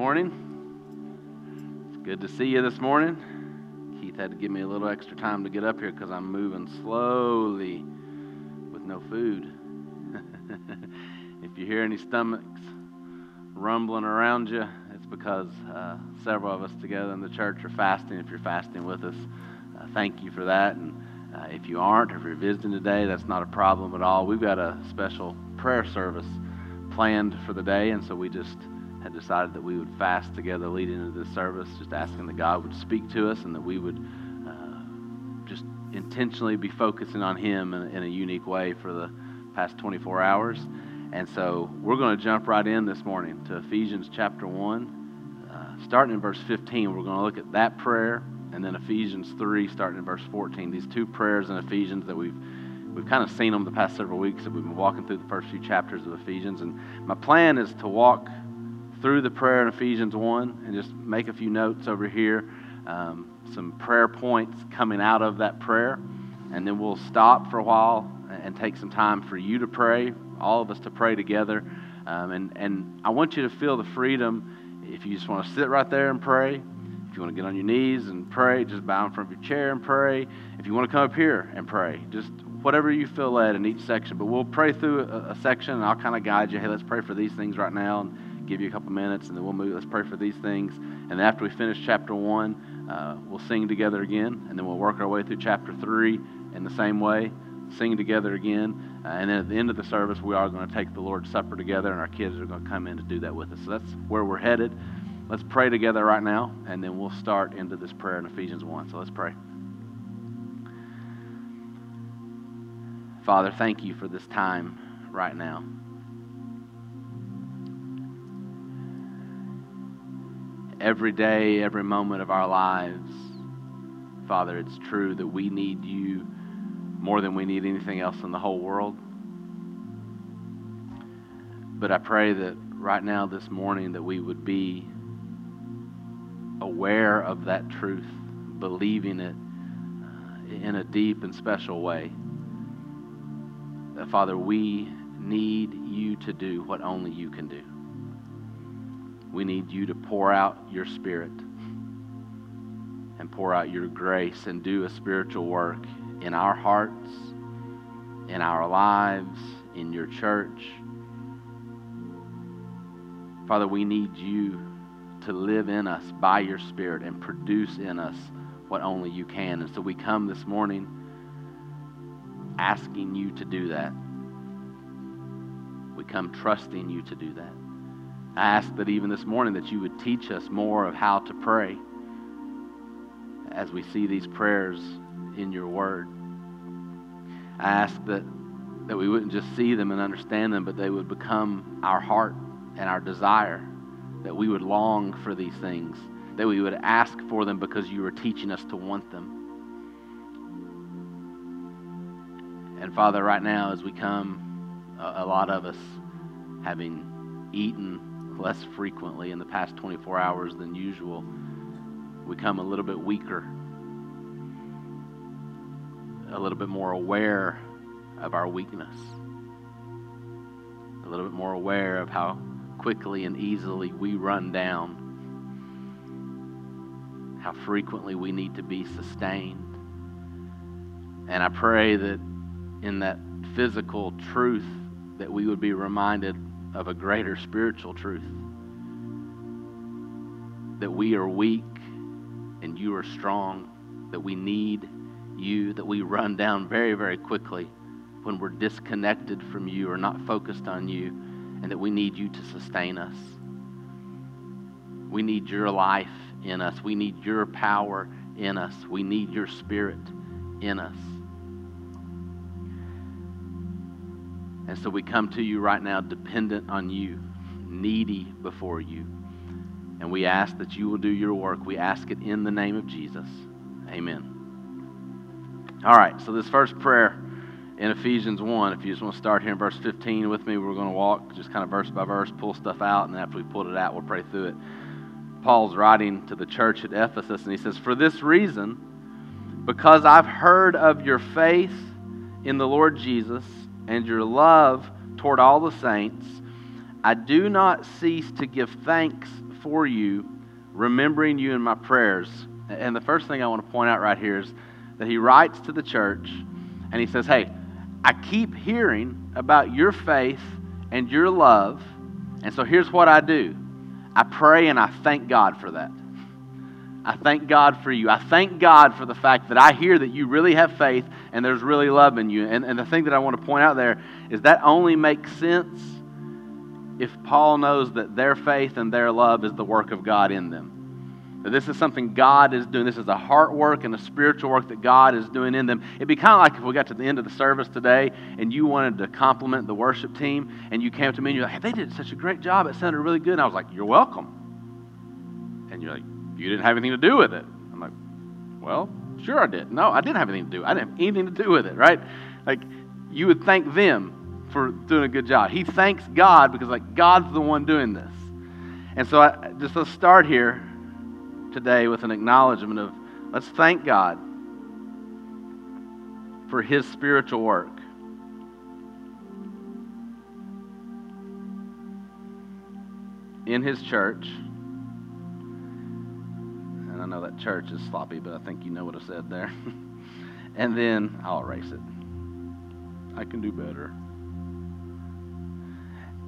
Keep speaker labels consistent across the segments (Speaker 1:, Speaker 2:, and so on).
Speaker 1: morning. It's good to see you this morning. Keith had to give me a little extra time to get up here because I'm moving slowly with no food. if you hear any stomachs rumbling around you, it's because uh, several of us together in the church are fasting. If you're fasting with us, uh, thank you for that. And uh, if you aren't, if you're visiting today, that's not a problem at all. We've got a special prayer service planned for the day, and so we just had decided that we would fast together leading into this service, just asking that God would speak to us and that we would uh, just intentionally be focusing on Him in, in, a unique way for the past 24 hours. And so we're going to jump right in this morning to Ephesians chapter 1. Uh, starting in verse 15, we're going to look at that prayer, and then Ephesians 3, starting in verse 14. These two prayers in Ephesians that we've we've kind of seen them the past several weeks that we've been walking through the first few chapters of Ephesians. And my plan is to walk through the prayer in Ephesians 1 and just make a few notes over here, um, some prayer points coming out of that prayer. And then we'll stop for a while and take some time for you to pray, all of us to pray together. Um, and, and I want you to feel the freedom if you just want to sit right there and pray. If you want to get on your knees and pray, just bow in front of your chair and pray. If you want to come up here and pray, just whatever you feel led in each section. But we'll pray through a, a section and I'll kind of guide you. Hey, let's pray for these things right now. And, give you a couple minutes and then we'll move. Let's pray for these things. And after we finish chapter one, uh, we'll sing together again. And then we'll work our way through chapter three in the same way, sing together again. Uh, and then at the end of the service, we are going to take the Lord's Supper together, and our kids are going to come in to do that with us. So that's where we're headed. Let's pray together right now, and then we'll start into this prayer in Ephesians 1. So let's pray. Father, thank you for this time right now. Every day, every moment of our lives, Father, it's true that we need you more than we need anything else in the whole world. But I pray that right now, this morning, that we would be aware of that truth, believing it uh, in a deep and special way. That, Father, we need you to do what only you can do. We need you to pour out your spirit and pour out your grace and do a spiritual work in our hearts, in our lives, in your church. Father, we need you to live in us by your Spirit and produce in us what only you can. And so we come this morning asking you to do that. We come trusting you to do that. I ask that even this morning that you would teach us more of how to pray as we see these prayers in your word. I ask that, that we wouldn't just see them and understand them, but they would become our heart and our desire, that we would long for these things, that we would ask for them because you are teaching us to want them. And Father, right now, as we come, a, a lot of us having eaten less frequently in the past 24 hours than usual, we come a little bit weaker, a little bit more aware of our weakness, a little bit more aware of how quickly and easily we run down, how frequently we need to be sustained. And I pray that in that physical truth that we would be reminded of a greater spiritual truth that we are weak and you are strong, that we need you, that we run down very, very quickly when we're disconnected from you or not focused on you, and that we need you to sustain us. We need your life in us. We need your power in us. We need your spirit in us. And so we come to you right now dependent on you, needy before you. And we ask that you will do your work. We ask it in the name of Jesus. Amen. All right, so this first prayer in Ephesians 1, if you just want to start here in verse 15 with me, we're going to walk just kind of verse by verse, pull stuff out, and after we pulled it out, we'll pray through it. Paul's writing to the church at Ephesus, and he says, For this reason, because I've heard of your faith in the Lord Jesus and your love toward all the saints, I do not cease to give thanks for you, remembering you in my prayers. And the first thing I want to point out right here is that he writes to the church and he says, Hey, I keep hearing about your faith and your love. And so here's what I do I pray and I thank God for that. I thank God for you. I thank God for the fact that I hear that you really have faith and there's really love in you. And, and the thing that I want to point out there is that only makes sense if Paul knows that their faith and their love is the work of God in them. That this is something God is doing. This is a heart work and a spiritual work that God is doing in them. It'd be kind of like if we got to the end of the service today and you wanted to compliment the worship team and you came to me and you're like, hey, they did such a great job. It sounded really good. And I was like, you're welcome. And you're like, you didn't have anything to do with it. I'm like, well, sure I did. No, I didn't have anything to do. I didn't have anything to do with it, right? Like, you would thank them for doing a good job. He thanks God because, like, God's the one doing this. And so, I, just let's start here today with an acknowledgement of let's thank God for His spiritual work. In His church I know that church is sloppy, but I think you know what I said there. and then I'll erase it. I can do better.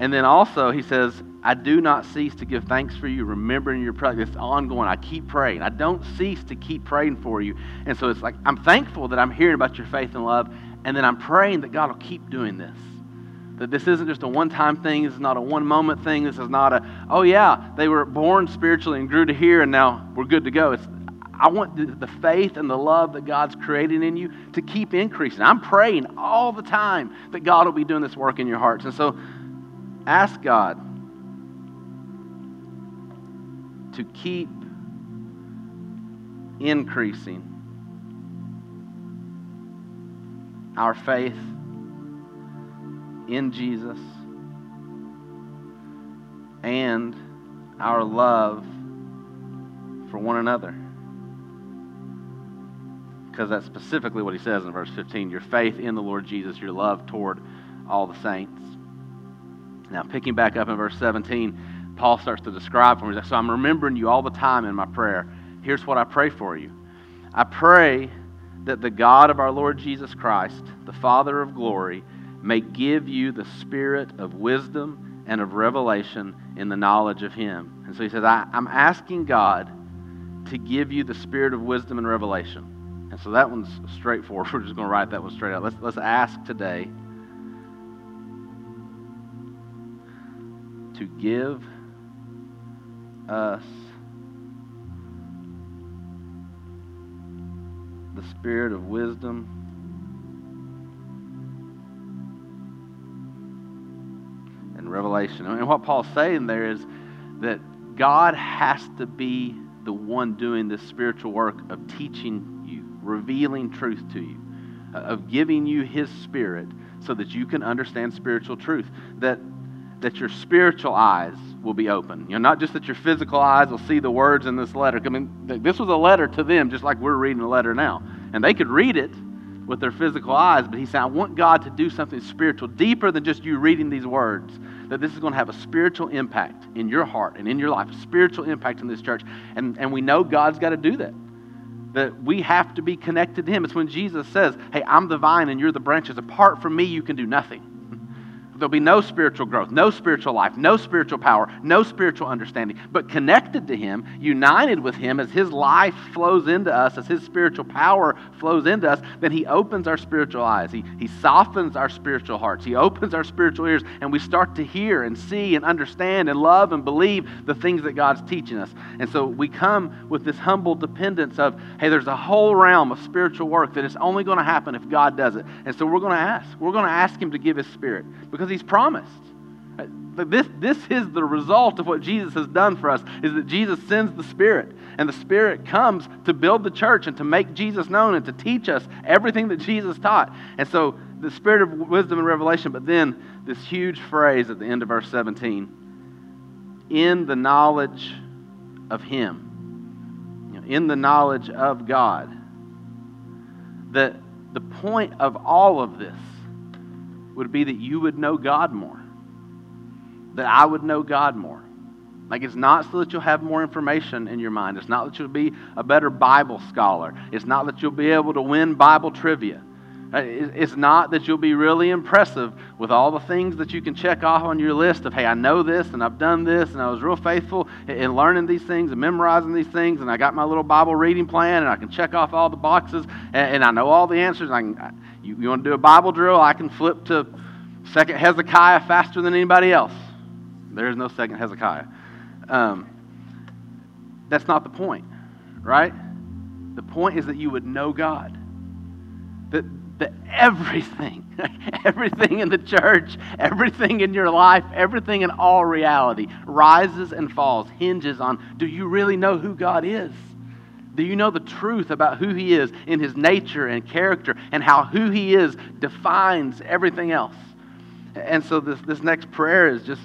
Speaker 1: And then also, he says, I do not cease to give thanks for you, remembering your prayer. It's ongoing. I keep praying. I don't cease to keep praying for you. And so it's like, I'm thankful that I'm hearing about your faith and love, and then I'm praying that God will keep doing this. That this isn't just a one time thing. This is not a one moment thing. This is not a, oh yeah, they were born spiritually and grew to here and now we're good to go. It's, I want the, faith and the love that God's creating in you to keep increasing. I'm praying all the time that God will be doing this work in your hearts. And so ask God to keep increasing our faith in Jesus and our love for one another. Because that's specifically what he says in verse 15 your faith in the Lord Jesus, your love toward all the saints. Now, picking back up in verse 17, Paul starts to describe for me. So I'm remembering you all the time in my prayer. Here's what I pray for you I pray that the God of our Lord Jesus Christ, the Father of glory, may give you the spirit of wisdom and of revelation in the knowledge of Him. And so he says, I, am asking God to give you the spirit of wisdom and revelation. And so that one's straightforward. We're just going to write that one straight out. Let's, let's ask today to give us the spirit of wisdom revelation. And what Paul's saying there is that God has to be the one doing this spiritual work of teaching you, revealing truth to you, uh, of giving you his spirit so that you can understand spiritual truth. That that your spiritual eyes will be open. You know, not just that your physical eyes will see the words in this letter. I mean, this was a letter to them, just like we're reading a letter now. And they could read it with their physical eyes, but he said, I want God to do something spiritual, deeper than just you reading these words that this is going to have a spiritual impact in your heart and in your life, a spiritual impact in this church. And, and we know God's got to do that. That we have to be connected to Him. It's when Jesus says, Hey, I'm the vine and you're the branches. Apart from me, you can do nothing. There'll be no spiritual growth, no spiritual life, no spiritual power, no spiritual understanding. But connected to Him, united with Him, as His life flows into us, as His spiritual power flows into us, then He opens our spiritual eyes. He, he softens our spiritual hearts. He opens our spiritual ears, and we start to hear and see and understand and love and believe the things that God's teaching us. And so we come with this humble dependence of, hey, there's a whole realm of spiritual work that is only going to happen if God does it. And so we're going to ask. We're going to ask Him to give His Spirit because he's promised. This, this is the result of what Jesus has done for us, is that Jesus sends the Spirit. And the Spirit comes to build the church and to make Jesus known and to teach us everything that Jesus taught. And so the Spirit of wisdom and revelation, but then this huge phrase at the end of verse 17 in the knowledge of Him, you know, in the knowledge of God. That the point of all of this would be that you would know God more, that I would know God more. Like, it's not so that you'll have more information in your mind. It's not that you'll be a better Bible scholar. It's not that you'll be able to win Bible trivia. Uh, it's not that you'll be really impressive with all the things that you can check off on your list of, hey, I know this and I've done this and I was real faithful in learning these things and memorizing these things and I got my little Bible reading plan and I can check off all the boxes and, I know all the answers. I can, you, you want to do a Bible drill? I can flip to Second Hezekiah faster than anybody else. There is no Second Hezekiah. Um, that's not the point, right? The point is that you would know God. That that everything, everything in the church, everything in your life, everything in all reality rises and falls, hinges on do you really know who God is? Do you know the truth about who He is in His nature and character and how who He is defines everything else? And so this, this next prayer is just,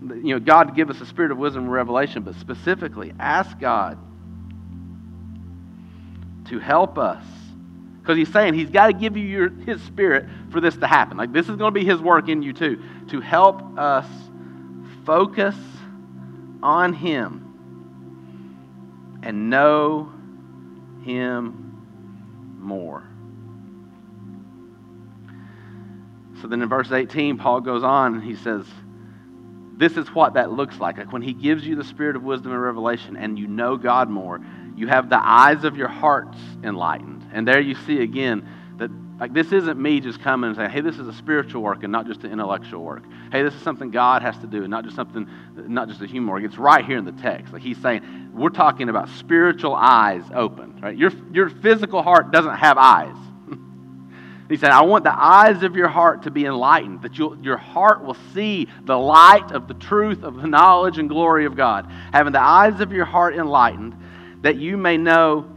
Speaker 1: you know, God give us a spirit of wisdom and revelation, but specifically ask God to help us because he's saying he's got to give you your, his spirit for this to happen. Like this is going to be his work in you too, to help us focus on him and know him more. So then in verse 18, Paul goes on and he says, This is what that looks like. Like when he gives you the spirit of wisdom and revelation and you know God more, you have the eyes of your hearts enlightened. And there you see again like this isn't me just coming and saying, hey, this is a spiritual work and not just an intellectual work. Hey, this is something God has to do and not just something, not just a human work. It's right here in the text. Like he's saying, we're talking about spiritual eyes open. Right? Your, your physical heart doesn't have eyes. He said, I want the eyes of your heart to be enlightened, that your heart will see the light of the truth of the knowledge and glory of God. Having the eyes of your heart enlightened, that you may know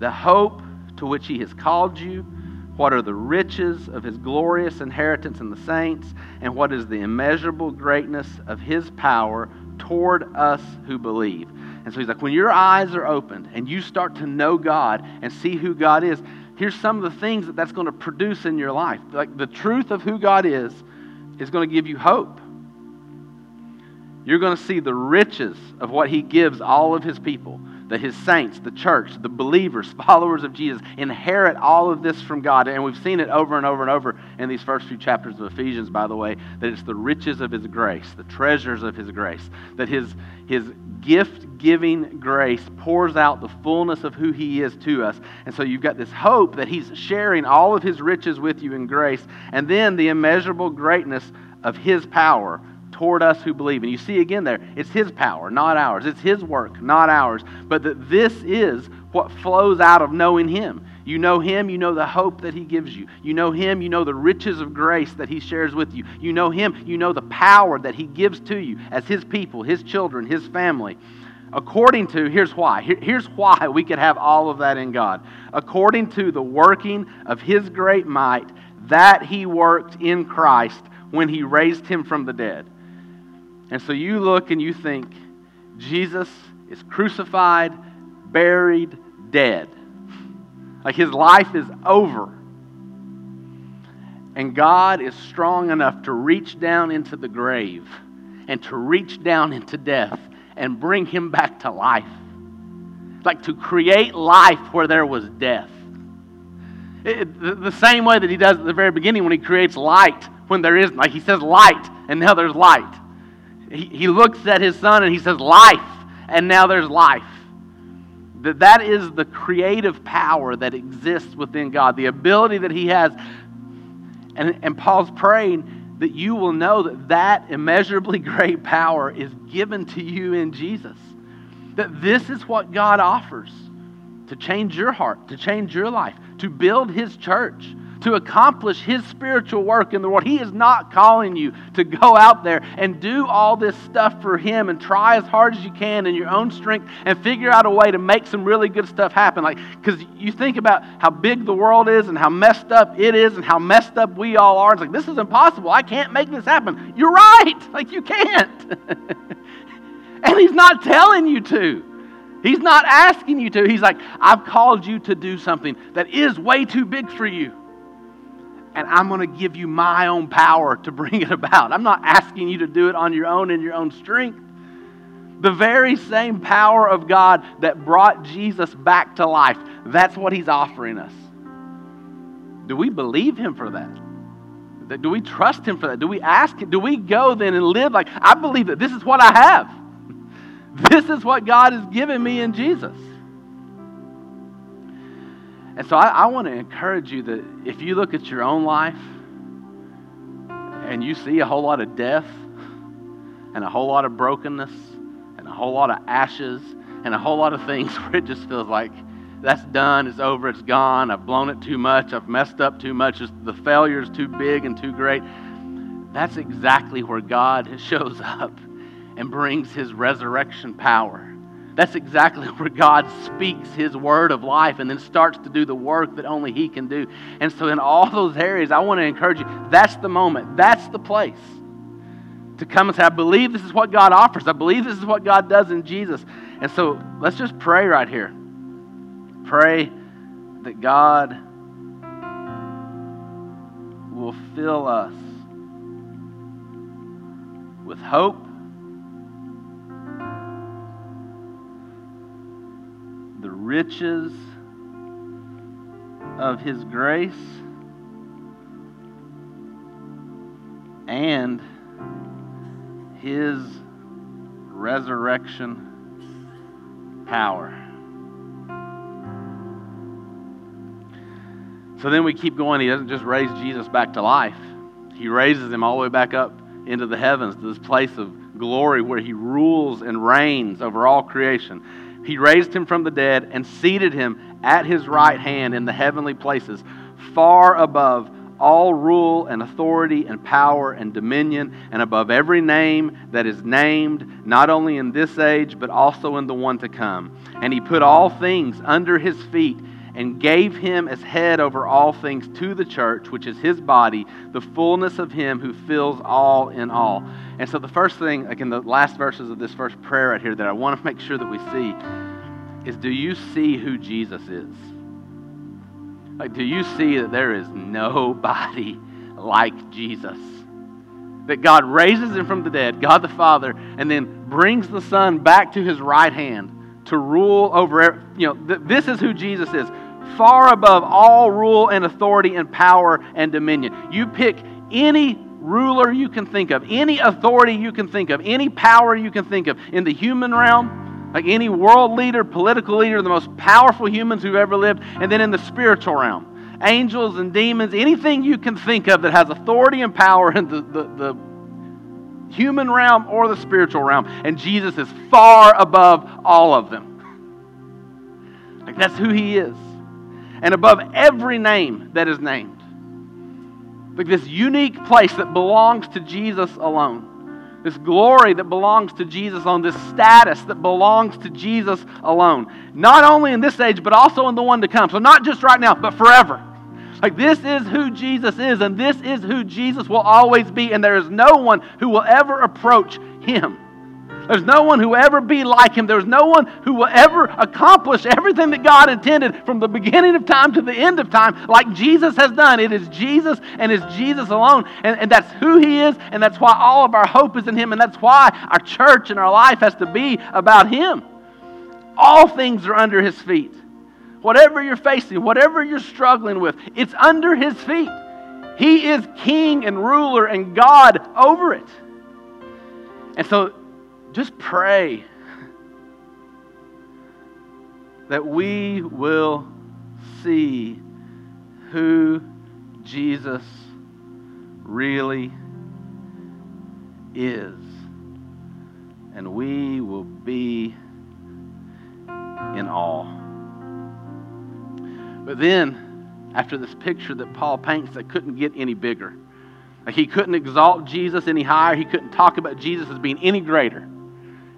Speaker 1: the hope to which he has called you, what are the riches of his glorious inheritance in the saints, and what is the immeasurable greatness of his power toward us who believe. And so he's like, when your eyes are opened and you start to know God and see who God is, here's some of the things that that's going to produce in your life. Like the truth of who God is is going to give you hope. You're going to see the riches of what he gives all of his people that his saints, the church, the believers, followers of Jesus, inherit all of this from God. And we've seen it over and over and over in these first few chapters of Ephesians, by the way, that it's the riches of his grace, the treasures of his grace, that his, his gift giving grace pours out the fullness of who he is to us. And so you've got this hope that he's sharing all of his riches with you in grace, and then the immeasurable greatness of his power toward us who believe. And you see again there, it's His power, not ours. It's His work, not ours. But that this is what flows out of knowing Him. You know Him, you know the hope that He gives you. You know Him, you know the riches of grace that He shares with you. You know Him, you know the power that He gives to you as His people, His children, His family. According to, here's why. here's why we could have all of that in God. According to the working of His great might that He worked in Christ when He raised Him from the dead. And so you look and you think, Jesus is crucified, buried, dead. Like his life is over. And God is strong enough to reach down into the grave and to reach down into death and bring him back to life. Like to create life where there was death. It, the, the same way that he does at the very beginning when he creates light when there is, like he says light, and now there's light he, looks at his son and he says, Life, and now there's life. That, that is the creative power that exists within God, the ability that he has. And, and Paul's praying that you will know that that immeasurably great power is given to you in Jesus. That this is what God offers to change your heart, to change your life, to build his church to accomplish His spiritual work in the world. He is not calling you to go out there and do all this stuff for Him and try as hard as you can in your own strength and figure out a way to make some really good stuff happen. Like, because you think about how big the world is and how messed up it is and how messed up we all are. It's like, this is impossible. I can't make this happen. You're right. Like, you can't. and He's not telling you to. He's not asking you to. He's like, I've called you to do something that is way too big for you and I'm going to give you my own power to bring it about. I'm not asking you to do it on your own in your own strength. The very same power of God that brought Jesus back to life. That's what he's offering us. Do we believe him for that? Do we trust him for that? Do we ask him? Do we go then and live like, I believe that this is what I have? This is what God has given me in Jesus. And so I, I want to encourage you that if you look at your own life and you see a whole lot of death and a whole lot of brokenness and a whole lot of ashes and a whole lot of things where it just feels like that's done, it's over, it's gone, I've blown it too much, I've messed up too much, the failure is too big and too great. That's exactly where God shows up and brings his resurrection power. That's exactly where God speaks his word of life and then starts to do the work that only he can do. And so, in all those areas, I want to encourage you that's the moment, that's the place to come and say, I believe this is what God offers. I believe this is what God does in Jesus. And so, let's just pray right here. Pray that God will fill us with hope, riches of His grace, and His resurrection power. So then we keep going. He doesn't just raise Jesus back to life, He raises him all the way back up into the heavens to this place of glory where He rules and reigns over all creation. He raised him from the dead and seated him at his right hand in the heavenly places, far above all rule and authority and power and dominion, and above every name that is named, not only in this age, but also in the one to come. And he put all things under his feet and gave him as head over all things to the church, which is his body, the fullness of him who fills all in all. And so, the first thing, again, the last verses of this first prayer right here, that I want to make sure that we see is do you see who Jesus is? Like, do you see that there is nobody like Jesus? That God raises him from the dead, God the Father, and then brings the Son back to his right hand to rule over, you know, th- this is who Jesus is far above all rule and authority and power and dominion. You pick any ruler you can think of, any authority you can think of, any power you can think of in the human realm, like any world leader, political leader, the most powerful humans who've ever lived, and then in the spiritual realm. Angels and demons, anything you can think of that has authority and power in the, the, the human realm or the spiritual realm. And Jesus is far above all of them. Like that's who he is and above every name that is named. Like this unique place that belongs to Jesus alone. This glory that belongs to Jesus alone. This status that belongs to Jesus alone. Not only in this age, but also in the one to come. So, not just right now, but forever. Like, this is who Jesus is, and this is who Jesus will always be, and there is no one who will ever approach him. There's no one who will ever be like him. There's no one who will ever accomplish everything that God intended from the beginning of time to the end of time like Jesus has done. It is Jesus and it's Jesus alone. And, and that's who he is, and that's why all of our hope is in him, and that's why our church and our life has to be about him. All things are under his feet. Whatever you're facing, whatever you're struggling with, it's under his feet. He is king and ruler and God over it. And so just pray that we will see who Jesus really is. And we will be in awe. But then, after this picture that Paul paints that couldn't get any bigger, like he couldn't exalt Jesus any higher, he couldn't talk about Jesus as being any greater.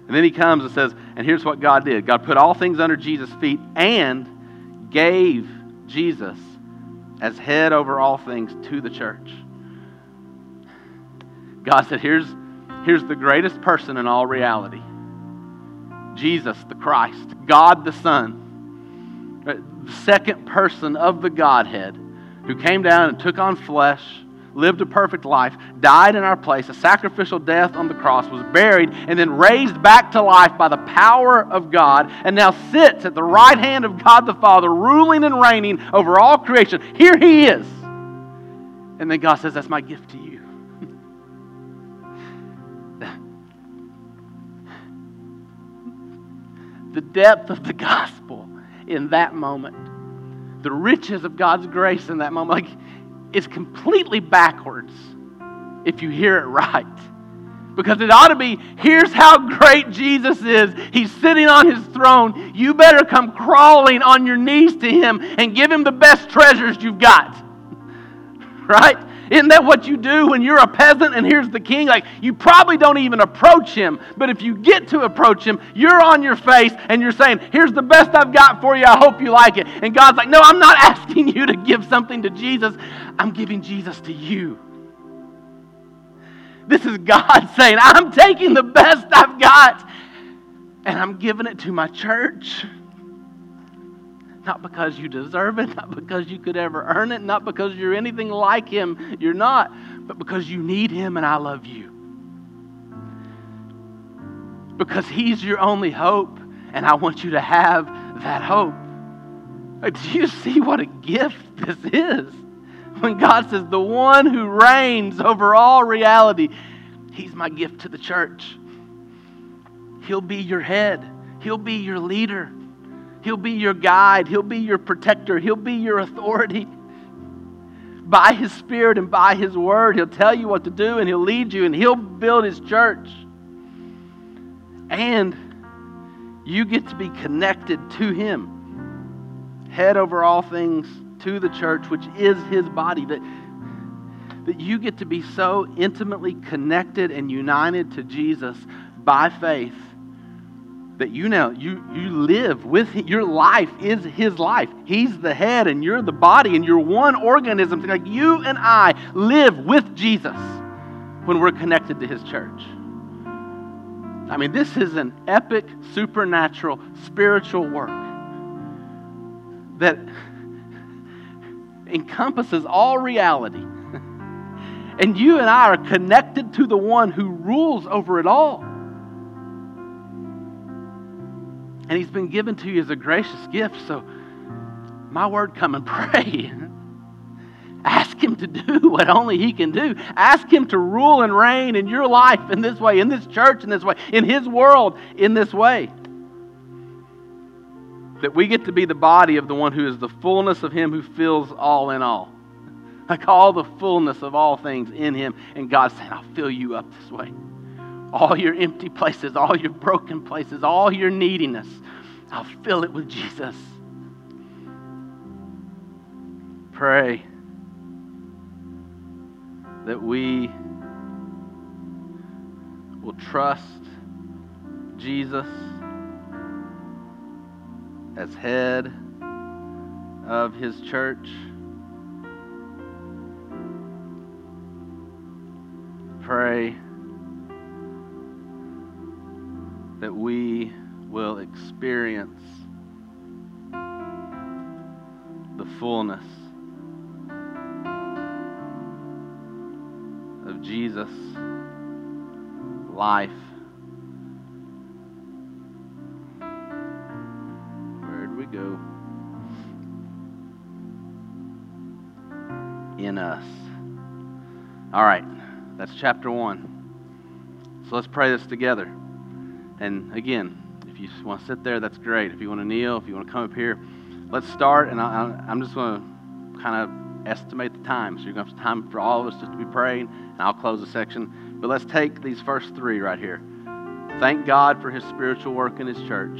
Speaker 1: And then he comes and says, and here's what God did God put all things under Jesus' feet and gave Jesus as head over all things to the church. God said, here's, here's the greatest person in all reality Jesus the Christ, God the Son, uh, the second person of the Godhead, who came down and took on flesh, lived a perfect life, died in our place, a sacrificial death on the cross, was buried, and then raised back to life by the power of God, and now sits at the right hand of God the Father, ruling and reigning over all creation. Here he is. And then God says, That's my gift to you. the depth of the gospel in that moment, the riches of God's grace in that moment, like is completely backwards if you hear it right. Because it ought to be here's how great Jesus is. He's sitting on his throne. You better come crawling on your knees to him and give him the best treasures you've got. Right? Isn't that what you do when you're a peasant and here's the king? Like, you probably don't even approach him, but if you get to approach him, you're on your face and you're saying, Here's the best I've got for you. I hope you like it. And God's like, No, I'm not asking you to give something to Jesus, I'm giving Jesus to you. This is God saying, I'm taking the best I've got and I'm giving it to my church. Not because you deserve it, not because you could ever earn it, not because you're anything like Him. You're not, but because you need Him and I love you. Because He's your only hope, and I want you to have that hope. Do you see what a gift this is? When God says, the one who reigns over all reality, He's my gift to the church. He'll be your head, He'll be your leader. He'll be your guide. He'll be your protector. He'll be your authority. By His Spirit and by His Word, He'll tell you what to do and He'll lead you and He'll build His church. And you get to be connected to Him, head over all things to the church, which is His body. That, that you get to be so intimately connected and united to Jesus by faith that you now you you live with your life is his life. He's the head and you're the body and you're one organism. Like you and i live with jesus when we're connected to his church. I mean this is an epic supernatural spiritual work that encompasses all reality. And you and i are connected to the one who rules over it all And he's been given to you as a gracious gift. So, my word, come and pray. Ask him to do what only he can do. Ask him to rule and reign in your life in this way, in this church in this way, in his world in this way. That we get to be the body of the one who is the fullness of him who fills all in all. Like all the fullness of all things in him. And God's saying, I'll fill you up this way all your empty places, all your broken places, all your neediness. I'll fill it with Jesus. Pray that we will trust Jesus as head of his church. Pray that we will experience the fullness of Jesus' life. Where did we go? In us. All right, that's chapter one. So let's pray this together. And again, if you want to sit there, that's great. If you want to kneel, if you want to come up here, let's start. And I, am just going to kind of estimate the time. So you're going to have time for all of us just to be praying, and I'll close the section. But let's take these first three right here. Thank God for His spiritual work in His church.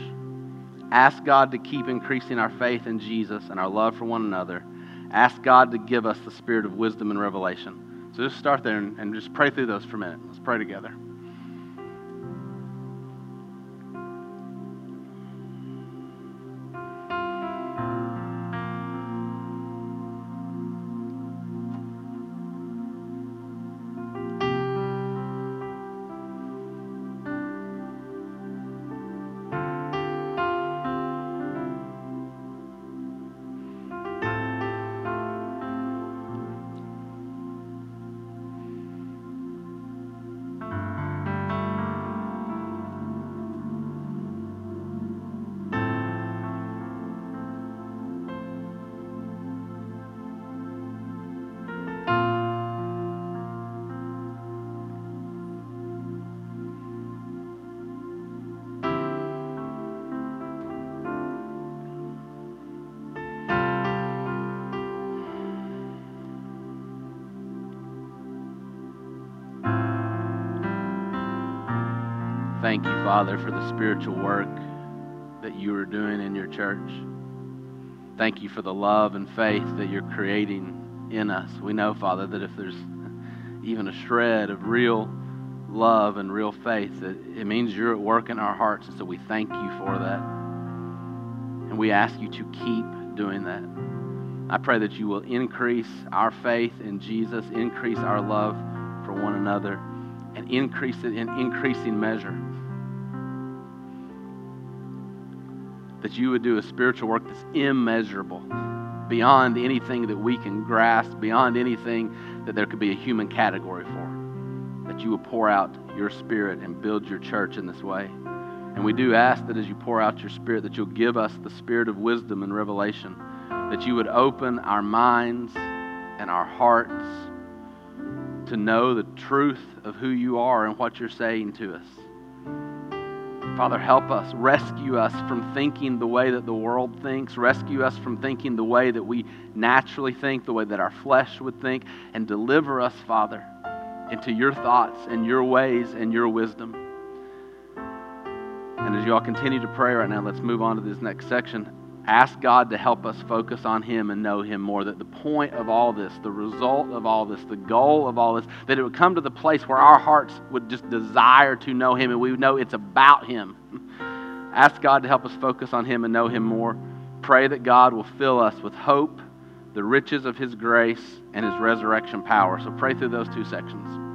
Speaker 1: Ask God to keep increasing our faith in Jesus and our love for one another. Ask God to give us the spirit of wisdom and revelation. So just start there and, and just pray through those for a minute. Let's pray together. Father, for the spiritual work that you are doing in your church. Thank you for the love and faith that you're creating in us. We know, Father, that if there's even a shred of real love and real faith, that it means you're at work in our hearts. And so we thank you for that. And we ask you to keep doing that. I pray that you will increase our faith in Jesus, increase our love for one another, and increase it in increasing measure. That you would do a spiritual work that's immeasurable, beyond anything that we can grasp, beyond anything that there could be a human category for that you would pour out your spirit and build your church in this way. And we do ask that as you pour out your spirit, that you'll give us the spirit of wisdom and revelation, that you would open our minds and our hearts to know the truth of who you are and what you're saying to us. Father, help us. Rescue us from thinking the way that the world thinks. Rescue us from thinking the way that we naturally think, the way that our flesh would think. And deliver us, Father, into your thoughts and your ways and your wisdom. And as you all continue to pray right now, let's move on to this next section. Ask God to help us focus on Him and know Him more. That the point of all this, the result of all this, the goal of all this, that it would come to the place where our hearts would just desire to know Him and we would know it's about Him. Ask God to help us focus on Him and know Him more. Pray that God will fill us with hope the riches of his grace and his resurrection power. So pray through those two sections.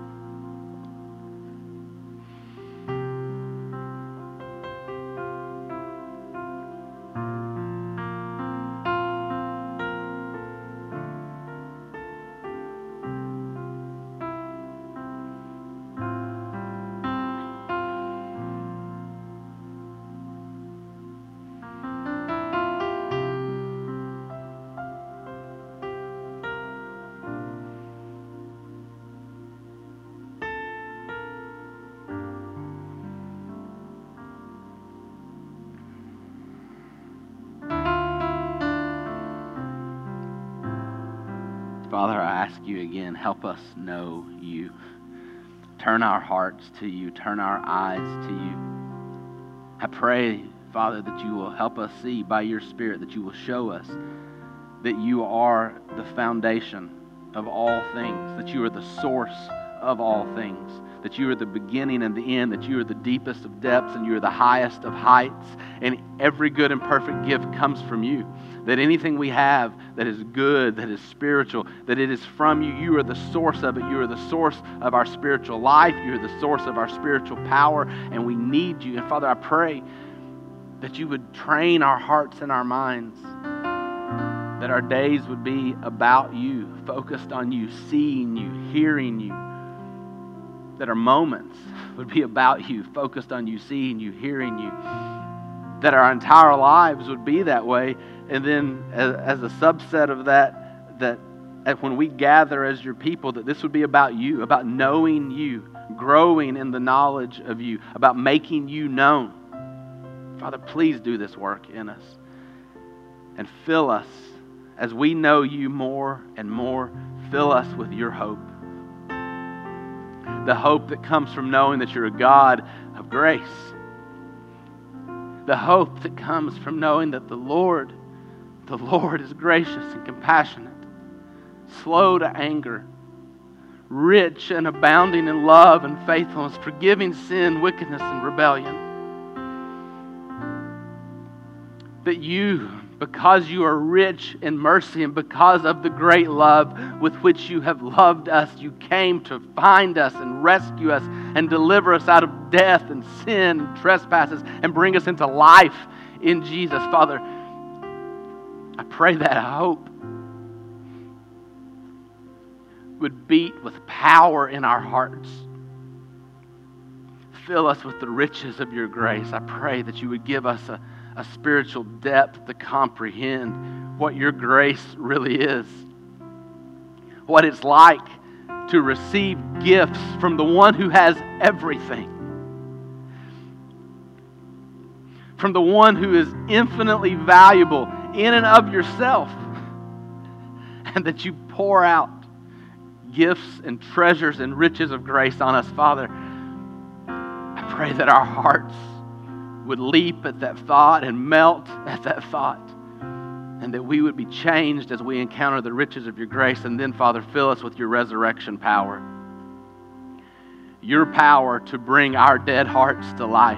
Speaker 1: Father, I ask you again, help us know you. Turn our hearts to you, turn our eyes to you. I pray, Father, that you will help us see by your Spirit, that you will show us that you are the foundation of all things, that you are the source of all things, that you are the beginning and the end, that you are the deepest of depths and you are the highest of heights, and every good and perfect gift comes from you that anything we have that is good, that is spiritual, that it is from you. You are the source of it. You are the source of our spiritual life. You are the source of our spiritual power, and we need you. And Father, I pray that you would train our hearts and our minds, that our days would be about you, focused on you, seeing you, hearing you, that our moments would be about you, focused on you, seeing you, hearing you, that our entire lives would be that way and then as, as a subset of that, that when we gather as your people, that this would be about you, about knowing you, growing in the knowledge of you, about making you known. Father, please do this work in us and fill us as we know you more and more. Fill us with your hope. The hope that comes from knowing that you're a God of grace. The hope that comes from knowing that the Lord the Lord is gracious and compassionate, slow to anger, rich and abounding in love and faithfulness, forgiving sin, wickedness, and rebellion. That you, because you are rich in mercy and because of the great love with which you have loved us, you came to find us and rescue us and deliver us out of death and sin and trespasses and bring us into life in Jesus. Father, I pray that hope would beat with power in our hearts. Fill us with the riches of your grace. I pray that you would give us a, a spiritual depth to comprehend what your grace really is, what it's like to receive gifts from the one who has everything. From the one who is infinitely valuable in and of yourself, and that you pour out gifts and treasures and riches of grace on us, Father. I pray that our hearts would leap at that thought and melt at that thought. And that we would be changed as we encounter the riches of your grace. And then, Father, fill us with your resurrection power. Your power to bring our dead hearts to life.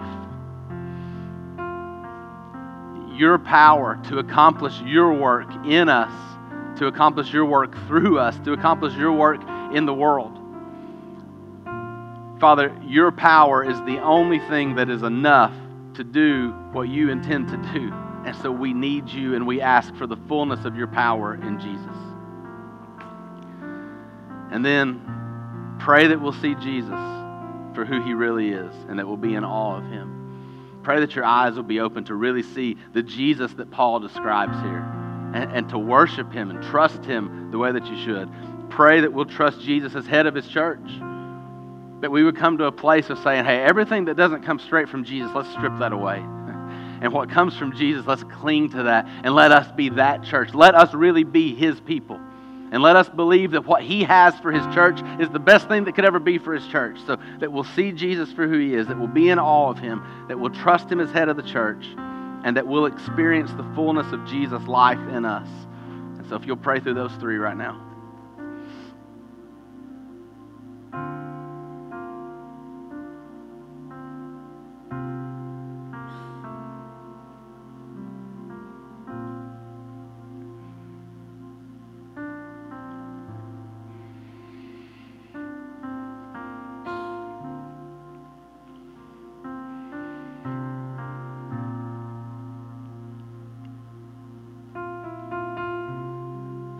Speaker 1: Your power to accomplish your work in us, to accomplish your work through us, to accomplish your work in the world. Father, your power is the only thing that is enough to do what you intend to do. And so we need you and we ask for the fullness of your power in Jesus. And then pray that we'll see Jesus for who he really is and that we'll be in awe of him. Pray that your eyes will be open to really see the Jesus that Paul describes here and, and to worship him and trust him the way that you should. Pray that we'll trust Jesus as head of his church that we would come to a place of saying, hey, everything that doesn't come straight from Jesus, let's strip that away. And what comes from Jesus, let's cling to that and let us be that church. Let us really be his people. And let us believe that what he has for his church is the best thing that could ever be for his church. So that we'll see Jesus for who he is, that we'll be in awe of him, that we'll trust him as head of the church, and that we'll experience the fullness of Jesus' life in us. And so if you'll pray through those three right now.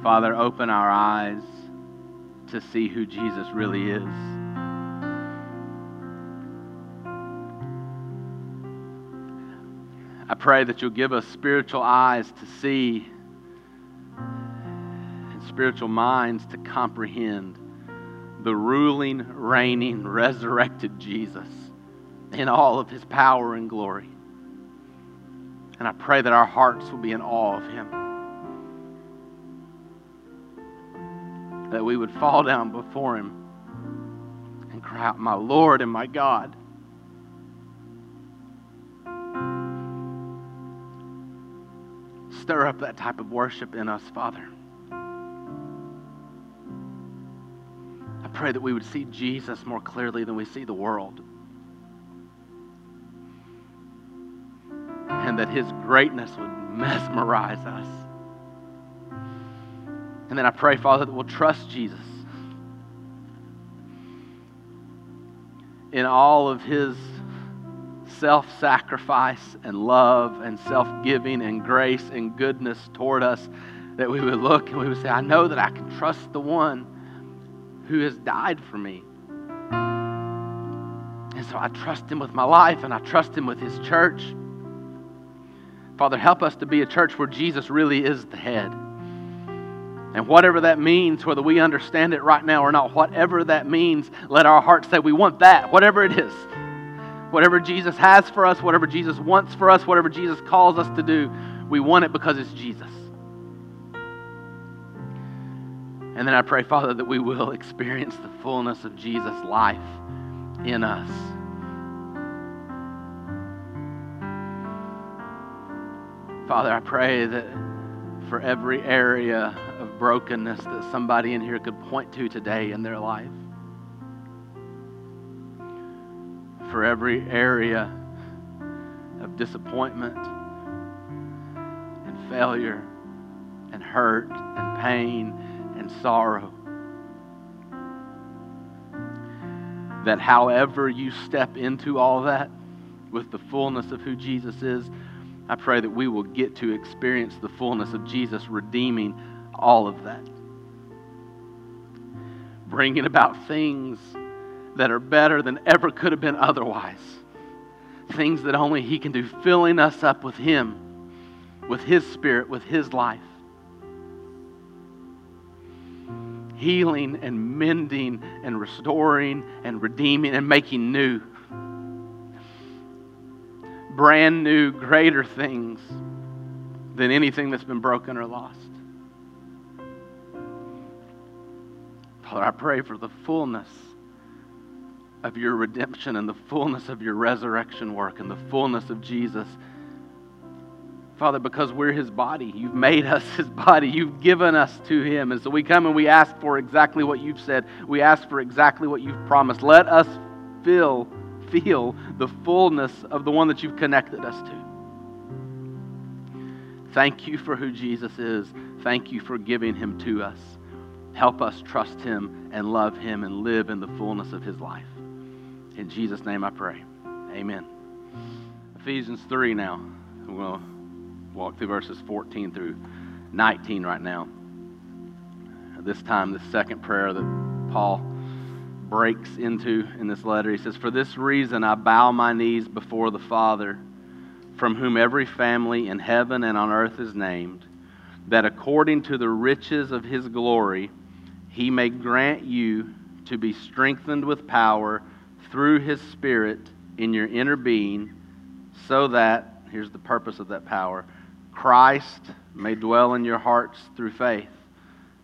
Speaker 1: Father, open our eyes to see who Jesus really is. I pray that you'll give us spiritual eyes to see and spiritual minds to comprehend the ruling, reigning, resurrected Jesus in all of his power and glory. And I pray that our hearts will be in awe of him. We would fall down before Him and cry out, My Lord and my God. Stir up that type of worship in us, Father. I pray that we would see Jesus more clearly than we see the world. And that His greatness would mesmerize us. And then I pray, Father, that we'll trust Jesus in all of his self sacrifice and love and self giving and grace and goodness toward us, that we would look and we would say, I know that I can trust the one who has died for me. And so I trust him with my life and I trust him with his church. Father, help us to be a church where Jesus really is the head. And whatever that means, whether we understand it right now or not, whatever that means, let our hearts say, We want that, whatever it is. Whatever Jesus has for us, whatever Jesus wants for us, whatever Jesus calls us to do, we want it because it's Jesus. And then I pray, Father, that we will experience the fullness of Jesus' life in us. Father, I pray that for every area of brokenness that somebody in here could point to today in their life. For every area of disappointment and failure and hurt and pain and sorrow. That however you step into all that with the fullness of who Jesus is, I pray that we will get to experience the fullness of Jesus redeeming all of that. Bringing about things that are better than ever could have been otherwise. Things that only He can do, filling us up with Him, with His Spirit, with His life. Healing and mending and restoring and redeeming and making new brand new, greater things than anything that's been broken or lost. Father, I pray for the fullness of your redemption and the fullness of your resurrection work and the fullness of Jesus. Father, because we're his body, you've made us his body, you've given us to him. And so we come and we ask for exactly what you've said. We ask for exactly what you've promised. Let us feel, feel the fullness of the one that you've connected us to. Thank you for who Jesus is. Thank you for giving him to us. Help us trust him and love him and live in the fullness of his life. In Jesus' name I pray. Amen. Ephesians 3 now. We'll walk through verses 14 through 19 right now. This time, the second prayer that Paul breaks into in this letter. He says, For this reason I bow my knees before the Father, from whom every family in heaven and on earth is named, that according to the riches of his glory, he may grant you to be strengthened with power through his Spirit in your inner being, so that, here's the purpose of that power, Christ may dwell in your hearts through faith.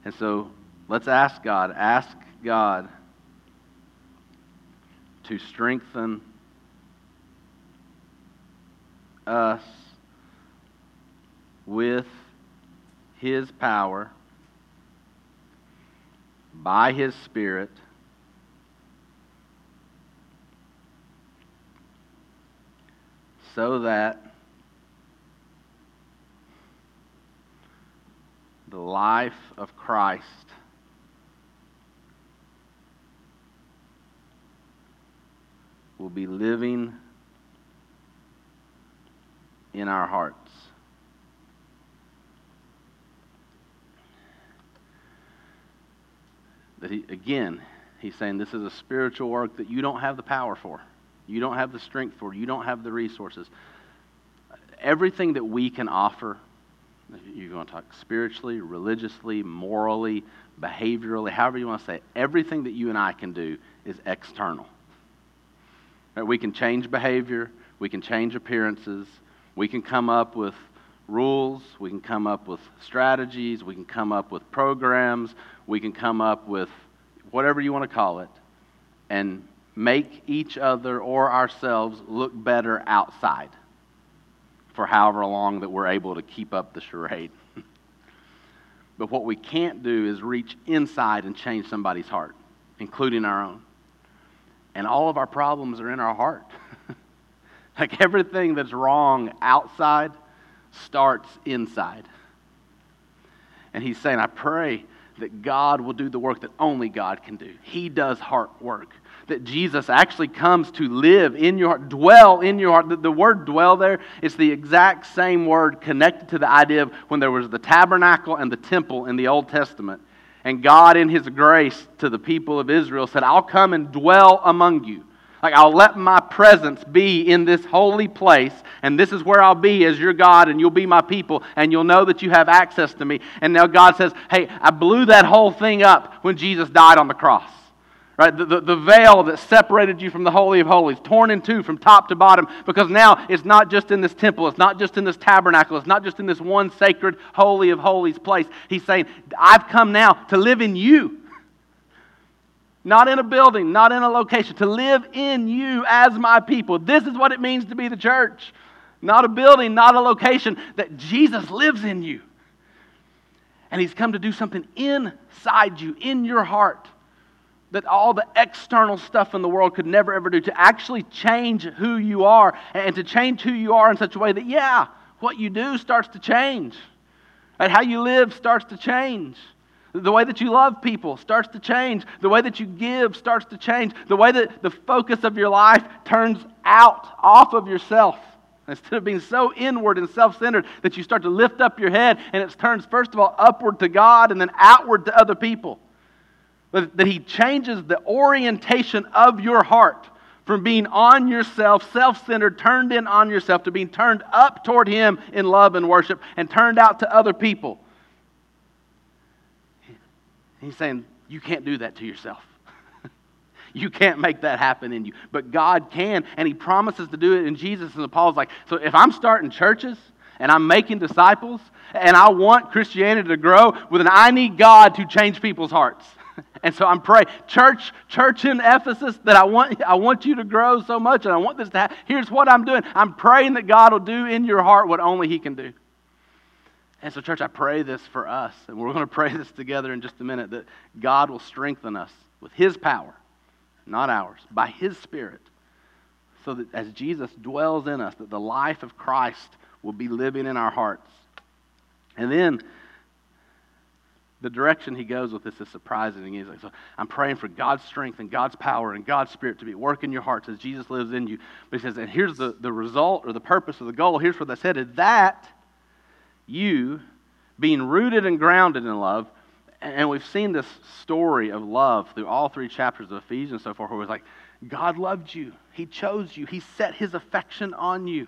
Speaker 1: And so let's ask God, ask God to strengthen us with His power by His Spirit so that the life of Christ will be living in our hearts. That he, again, he's saying this is a spiritual work that you don't have the power for. You don't have the strength for. You don't have the resources. Everything that we can offer, you're going to talk spiritually, religiously, morally, behaviorally, however you want to say it, everything that you and I can do is external. Right? We can change behavior, we can change appearances, we can come up with rules, we can come up with strategies, we can come up with programs, we can come up with whatever you want to call it, and make each other or ourselves look better outside for however long that we're able to keep up the charade. but what we can't do is reach inside and change somebody's heart, including our own. And all of our problems are in our heart. like everything that's wrong outside starts inside. And he's saying, I pray that God will do the work that only God can do. He does heart work. That Jesus actually comes to live in your heart, dwell in your heart. The, the word dwell there is the exact same word connected to the idea of when there was the tabernacle and the temple in the Old Testament. And God, in His grace to the people of Israel, said, I'll come and dwell among you. Like, I'll let my presence be in this holy place, and this is where I'll be as your God, and you'll be my people, and you'll know that you have access to me. And now God says, Hey, I blew that whole thing up when Jesus died on the cross. Right? The, the, the, veil that separated you from the Holy of Holies, torn in two from top to bottom, because now it's not just in this temple, it's not just in this tabernacle, it's not just in this one sacred Holy of Holies place. He's saying, I've come now to live in you. Not in a building, not in a location, to live in you as my people. This is what it means to be the church. Not a building, not a location, that Jesus lives in you. And He's come to do something inside you, in your heart that all the external stuff in the world could never ever do to actually change who you are and to change who you are in such a way that, yeah, what you do starts to change. And how you live starts to change. The way that you love people starts to change. The way that you give starts to change. The way that the focus of your life turns out, off of yourself. Instead of being so inward and self centered that you start to lift up your head and it turns, first of all, upward to God and then outward to other people. That He changes the orientation of your heart from being on yourself, self centered, turned in on yourself, to being turned up toward Him in love and worship and turned out to other people. He's saying, You can't do that to yourself. you can't make that happen in you. But God can, and He promises to do it in Jesus. And Paul's like, So if I'm starting churches and I'm making disciples and I want Christianity to grow, well, then I need God to change people's hearts. And so I'm praying, church, church in Ephesus, that I want, I want you to grow so much, and I want this to happen. Here's what I'm doing. I'm praying that God will do in your heart what only He can do. And so, church, I pray this for us, and we're going to pray this together in just a minute that God will strengthen us with His power, not ours, by His Spirit, so that as Jesus dwells in us, that the life of Christ will be living in our hearts. And then the direction he goes with this is surprising. He's like, so I'm praying for God's strength and God's power and God's spirit to be working in your hearts as Jesus lives in you. But he says, and here's the, the result or the purpose of the goal. Here's where that's headed. That you, being rooted and grounded in love, and we've seen this story of love through all three chapters of Ephesians so forth, where it's like, God loved you. He chose you. He set his affection on you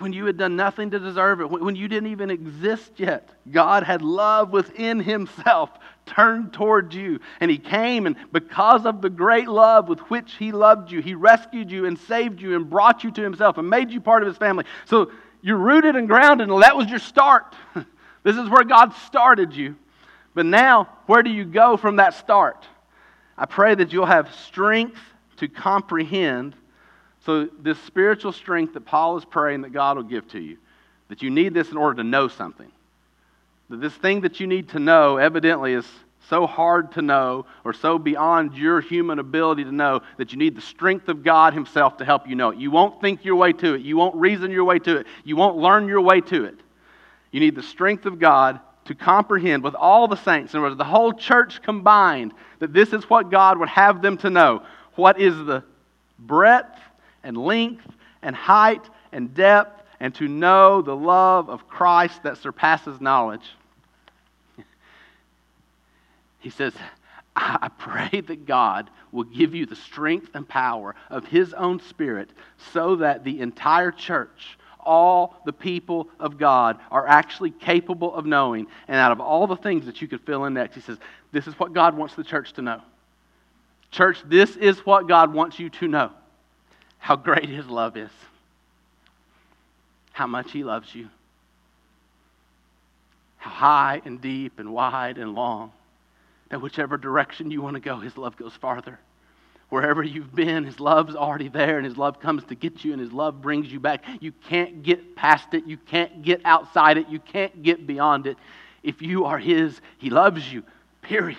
Speaker 1: when you had done nothing to deserve it, when you didn't even exist yet. God had love within Himself turned towards you. And He came, and because of the great love with which He loved you, He rescued you and saved you and brought you to Himself and made you part of His family. So you're rooted and grounded, and that was your start. this is where God started you. But now, where do you go from that start? I pray that you'll have strength to comprehend so, this spiritual strength that Paul is praying that God will give to you, that you need this in order to know something. That this thing that you need to know evidently is so hard to know or so beyond your human ability to know that you need the strength of God Himself to help you know it. You won't think your way to it. You won't reason your way to it. You won't learn your way to it. You need the strength of God to comprehend with all the saints, in other words, the whole church combined, that this is what God would have them to know. What is the breadth and length and height and depth, and to know the love of Christ that surpasses knowledge. He says, I pray that God will give you the strength and power of His own Spirit so that the entire church, all the people of God, are actually capable of knowing. And out of all the things that you could fill in next, He says, This is what God wants the church to know. Church, this is what God wants you to know how great His love is, how much He loves you, how high and deep and wide and long, that whichever direction you want to go, His love goes farther. Wherever you've been, His love's already there, and His love comes to get you, and His love brings you back. You can't get past it. You can't get outside it. You can't get beyond it. If you are His, He loves you, period.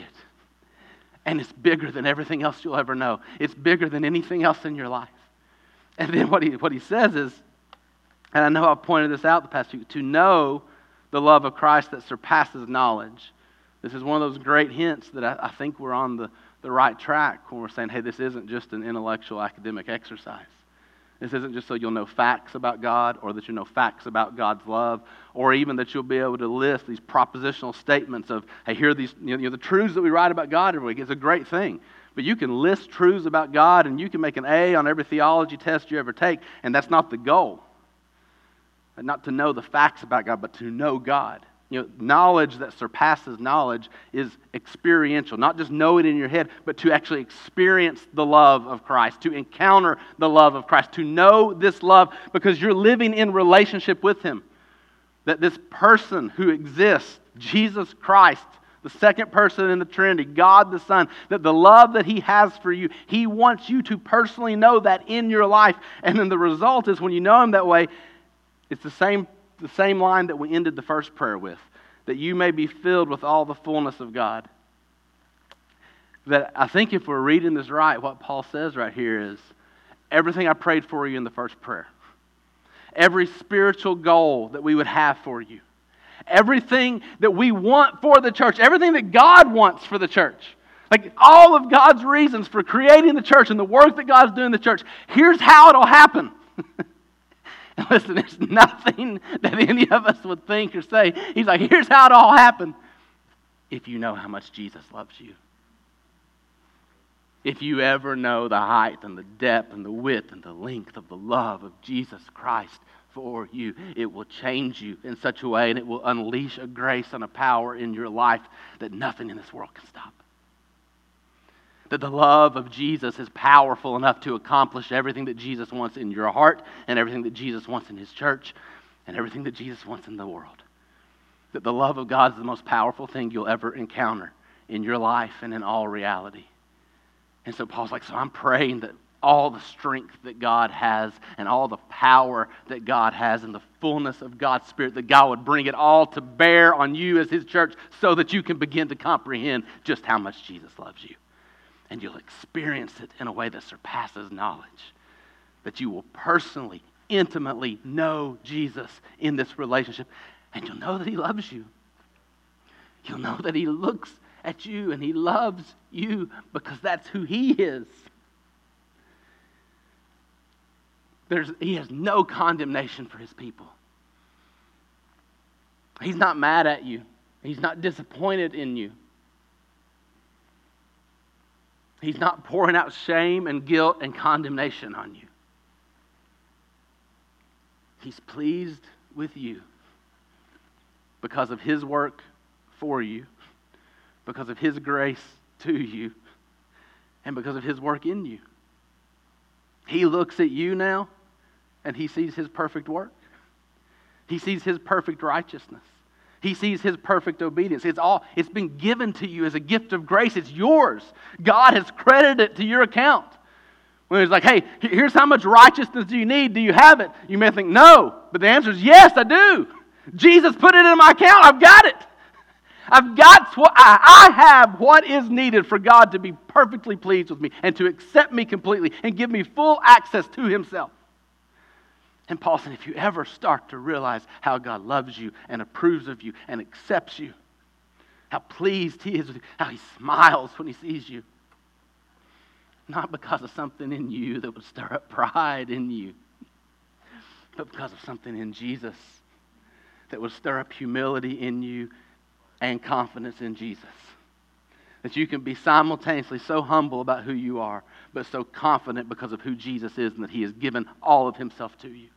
Speaker 1: And it's bigger than everything else you'll ever know, it's bigger than anything else in your life. And then what he, what he says is, and I know I've pointed this out the past few, to know the love of Christ that surpasses knowledge. This is one of those great hints that I, I think we're on the, the right track when we're saying, hey, this isn't just an intellectual academic exercise. This isn't just so you'll know facts about God or that you know facts about God's love or even that you'll be able to list these propositional statements of, hey, here are these, you know, the truths that we write about God every week. It's a great thing. But you can list truths about God and you can make an A on every theology test you ever take, and that's not the goal. Not to know the facts about God, but to know God. You know, knowledge that surpasses knowledge is experiential. Not just know it in your head, but to actually experience the love of Christ, to encounter the love of Christ, to know this love because you're living in relationship with Him. That this person who exists, Jesus Christ, the second person in the Trinity, God the Son, that the love that He has for you, He wants you to personally know that in your life. And then the result is when you know Him that way, it's the same, the same line that we ended the first prayer with that you may be filled with all the fullness of God. That I think if we're reading this right, what Paul says right here is everything I prayed for you in the first prayer, every spiritual goal that we would have for you everything that we want for the church, everything that God wants for the church. Like all of God's reasons for creating the church and the work that God's doing in the church. Here's how it'll happen. and listen, there's nothing that any of us would think or say. He's like, here's how it all happened. If you know how much Jesus loves you. If you ever know the height and the depth and the width and the length of the love of Jesus Christ, for you. It will change you in such a way and it will unleash a grace and a power in your life that nothing in this world can stop. That the love of Jesus is powerful enough to accomplish everything that Jesus wants in your heart and everything that Jesus wants in his church and everything that Jesus wants in the world. That the love of God is the most powerful thing you'll ever encounter in your life and in all reality. And so Paul's like, so I'm praying that all the strength that God has and all the power that God has and the fullness of God's Spirit, that God would bring it all to bear on you as His church so that you can begin to comprehend just how much Jesus loves you. And you'll experience it in a way that surpasses knowledge. That you will personally, intimately know Jesus in this relationship. And you'll know that He loves you. You'll know that He looks at you and He loves you because that's who He is. There's, he has no condemnation for his people. He's not mad at you, he's not disappointed in you. He's not pouring out shame and guilt and condemnation on you. He's pleased with you because of his work for you, because of his grace to you, and because of his work in you. He looks at you now and he sees his perfect work. He sees his perfect righteousness. He sees his perfect obedience. It's all it's been given to you as a gift of grace. It's yours. God has credited it to your account. When he's like, hey, here's how much righteousness do you need? Do you have it? You may think, no. But the answer is yes, I do. Jesus put it in my account. I've got it. I've got what I have what is needed for God to be perfectly pleased with me and to accept me completely and give me full access to Himself. And Paul said, if you ever start to realize how God loves you and approves of you and accepts you, how pleased he is with you, how he smiles when he sees you, not because of something in you that would stir up pride in you, but because of something in Jesus that would stir up humility in you and confidence in Jesus. That you can be simultaneously so humble about who you are, but so confident because of who Jesus is and that he has given all of himself to you.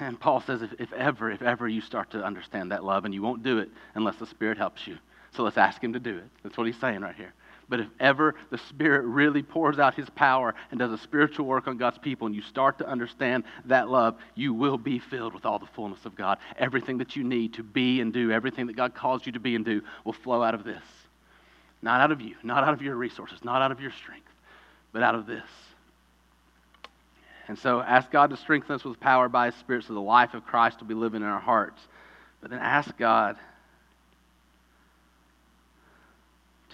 Speaker 1: And Paul says, if, if ever, if ever you start to understand that love, and you won't do it unless the Spirit helps you. So let's ask Him to do it. That's what He's saying right here. But if ever the Spirit really pours out His power and does a spiritual work on God's people, and you start to understand that love, you will be filled with all the fullness of God. Everything that you need to be and do, everything that God calls you to be and do, will flow out of this. Not out of you, not out of your resources, not out of your strength, but out of this. And so ask God to strengthen us with power by His Spirit so the life of Christ will be living in our hearts. But then ask God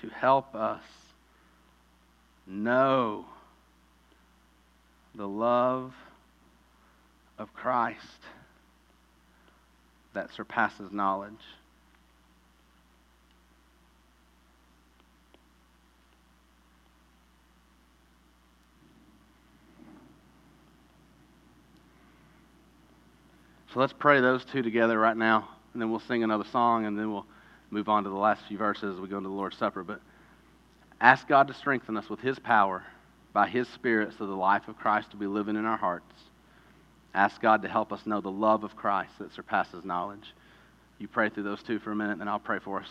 Speaker 1: to help us know the love of Christ that surpasses knowledge. So let's pray those two together right now, and then we'll sing another song, and then we'll move on to the last few verses as we go into the Lord's Supper. But ask God to strengthen us with His power by His Spirit so the life of Christ will be living in our hearts. Ask God to help us know the love of Christ that surpasses knowledge. You pray through those two for a minute, and then I'll pray for us.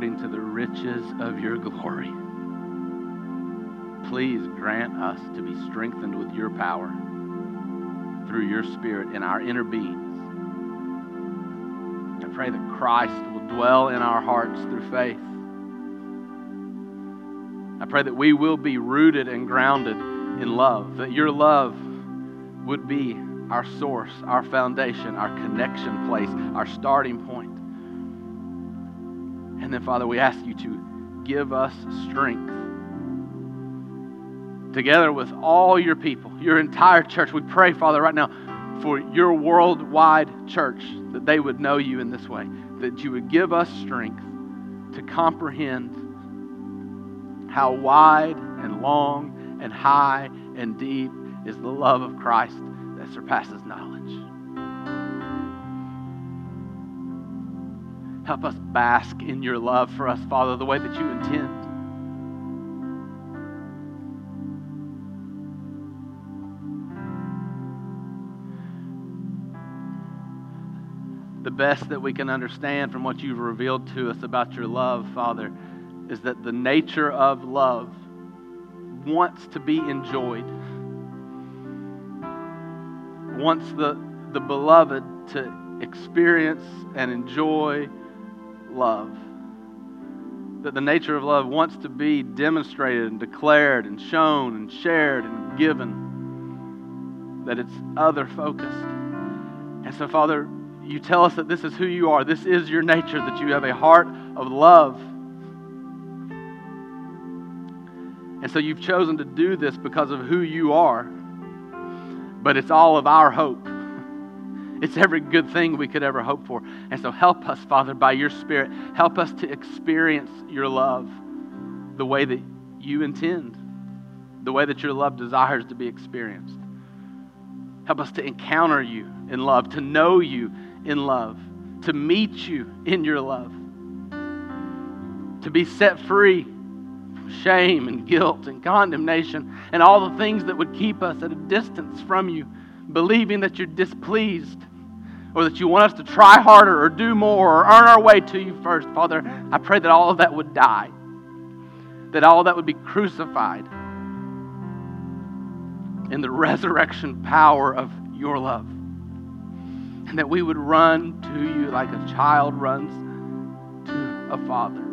Speaker 1: According to the riches of your glory, please grant us to be strengthened with your power through your Spirit in our inner beings. I pray that Christ will dwell in our hearts through faith. I pray that we will be rooted and grounded in love, that your love would be our source, our foundation, our connection place, our starting point. And then, Father, we ask you to give us strength. Together with all your people, your entire church, we pray, Father, right now for your worldwide church, that they would know you in this way, that you would give us strength to comprehend how wide and long and high and deep is the love of Christ that surpasses knowledge. Help us bask in your love for us, Father, the way that you intend. The best that we can understand from what you've revealed to us about your love, Father, is that the nature of love wants to be enjoyed, wants the, the beloved to experience and enjoy love. That the nature of love wants to be demonstrated and declared and shown and shared and given. That it's other focused. And so, Father, you tell us that this is who you are. This is your nature, that you have a heart of love. And so you've chosen to do this because of who you are. But it's all of our hope. It's every good thing we could ever hope for. And so help us, Father, by your Spirit. Help us to experience your love the way that you intend, the way that your love desires to be experienced. Help us to encounter you in love, to know you in love, to meet you in your love, to be set free from shame and guilt and condemnation and all the things that would keep us at a distance from you, believing that you're displeased or that you want us to try harder or do more or earn our way to you first. Father, I pray that all of that would die, that all that would be crucified in the resurrection power of your love. And that we would run to you like a child runs to a father.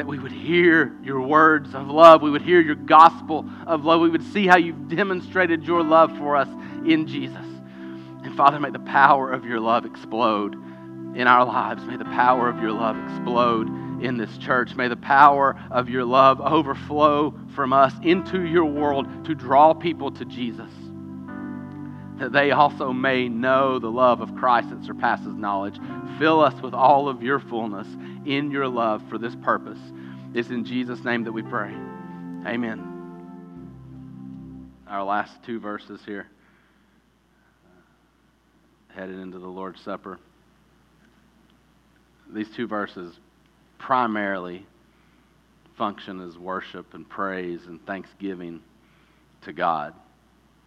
Speaker 1: That we would hear your words of love. We would hear your gospel of love. We would see how you've demonstrated your love for us in Jesus. And Father, may the power of your love explode in our lives. May the power of your love explode in this church. May the power of your love overflow from us into your world to draw people to Jesus. That they also may know the love of Christ that surpasses knowledge. Fill us with all of your fullness in your love for this purpose. It's in Jesus' name that we pray. Amen. Our last two verses here headed into the Lord's Supper. These two verses primarily function as worship and praise and thanksgiving to God.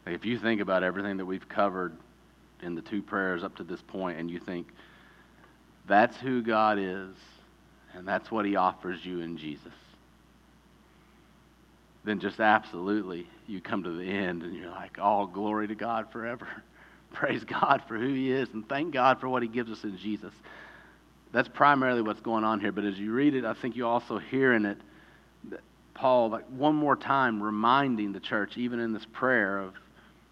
Speaker 1: If you think about everything that we've covered in the two prayers up to this point, and you think that's who God is, and that's what He offers you in Jesus, then just absolutely you come to the end and you're like, all glory to God forever. praise God for who He is and thank God for what He gives us in Jesus. That's primarily what's going on here. But as you read it, I think you also hear in it Paul, like one more time, reminding the church, even in this prayer, of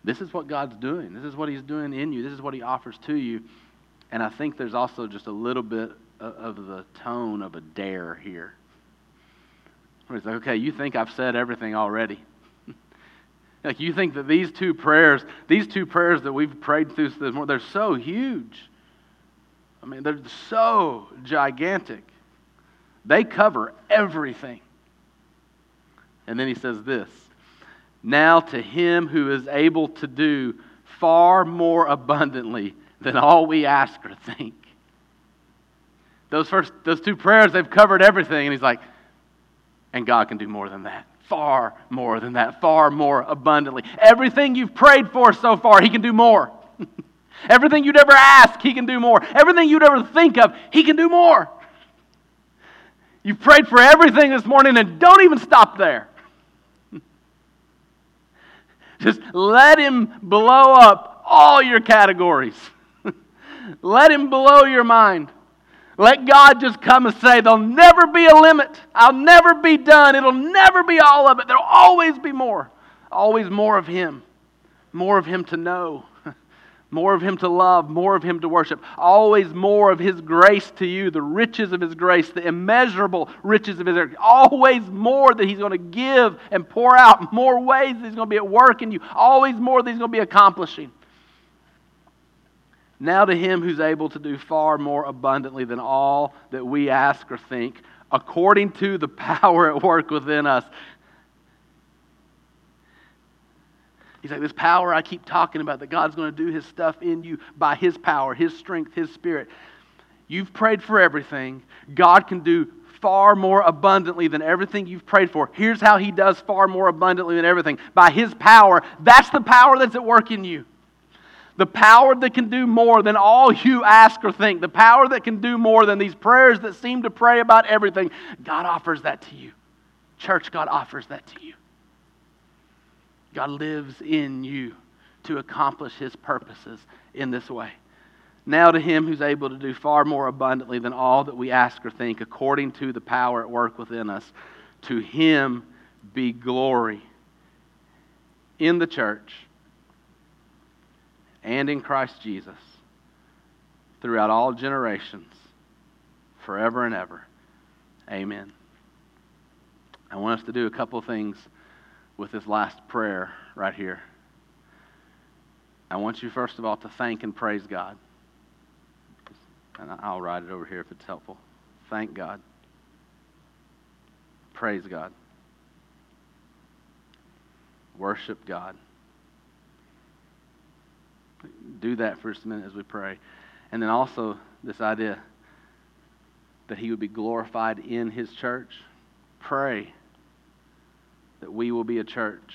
Speaker 1: this is what God's doing. This is what He's doing in you. This is what He offers to you. And I think there's also just a little bit of the tone of a dare here. Where it's like, okay, you think I've said everything already. Like you think that these two prayers, these two prayers that we've prayed through this morning, they're so huge. I mean, they're so gigantic. They cover everything. And then he says this Now to him who is able to do far more abundantly than all we ask or think. Those first those two prayers, they've covered everything. And he's like, and God can do more than that far more than that, far more abundantly. Everything you've prayed for so far, He can do more. Everything you'd ever ask, He can do more. Everything you'd ever think of, He can do more. You've prayed for everything this morning and don't even stop there. Just let Him blow up all your categories. let Him blow your mind. Let God just come and say, There'll never be a limit. I'll never be done. It'll never be all of it. There'll always be more. Always more of Him. More of Him to know. more of Him to love, more of Him to worship, always more of His grace to you, the riches of His grace, the immeasurable riches of His grace, always more that He's going to give and pour out, more ways that He's going to be at work in you, always more that He's going to be accomplishing. Now to Him who's able to do far more abundantly than all that we ask or think, according to the power at work within us. He's like, this power I keep talking about, that God's going to do his stuff in you by his power, his strength, his spirit. You've prayed for everything. God can do far more abundantly than everything you've prayed for. Here's how he does far more abundantly than everything by his power. That's the power that's at work in you. The power that can do more than all you ask or think. The power that can do more than these prayers that seem to pray about everything. God offers that to you. Church, God offers that to you. God lives in you to accomplish his purposes in this way. Now to him who's able to do far more abundantly than all that we ask or think, according to the power at work within us, to him be glory in the church and in Christ Jesus throughout all generations, forever and ever. Amen. I want us to do a couple things with this last prayer right here. I want you, first of all, to thank and praise God. And I'll write it over here if it's helpful. Thank God. Praise God. Worship God. Do that for just a minute as we pray. And then also, this idea that He would be glorified in His church. Pray that we will be a church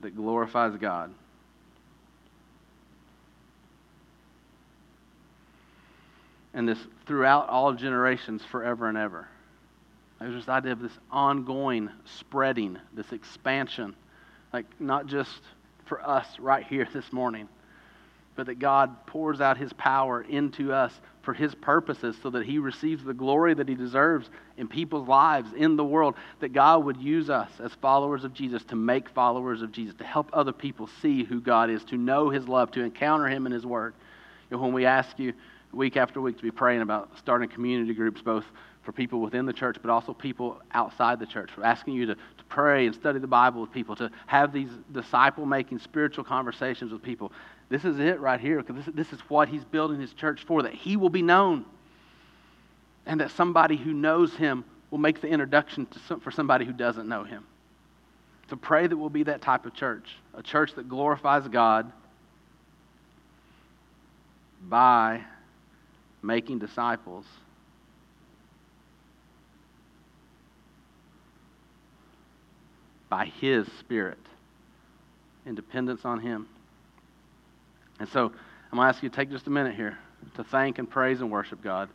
Speaker 1: that glorifies God. And this throughout all generations, forever and ever. There's this idea of this ongoing spreading, this expansion, like not just for us right here this morning, but that God pours out His power into us for His purposes so that He receives the glory that He deserves in people's lives, in the world. That God would use us as followers of Jesus to make followers of Jesus, to help other people see who God is, to know His love, to encounter Him in His Word. Know, when we ask you week after week to be praying about starting community groups, both for people within the church, but also people outside the church. We're asking you to, to pray and study the Bible with people, to have these disciple making spiritual conversations with people. This is it right here, because this, this is what he's building his church for, that he will be known. And that somebody who knows him will make the introduction some, for somebody who doesn't know him. To pray that we'll be that type of church, a church that glorifies God by making disciples. By His Spirit, in dependence on Him. And so I'm going to ask you to take just a minute here to thank and praise and worship God.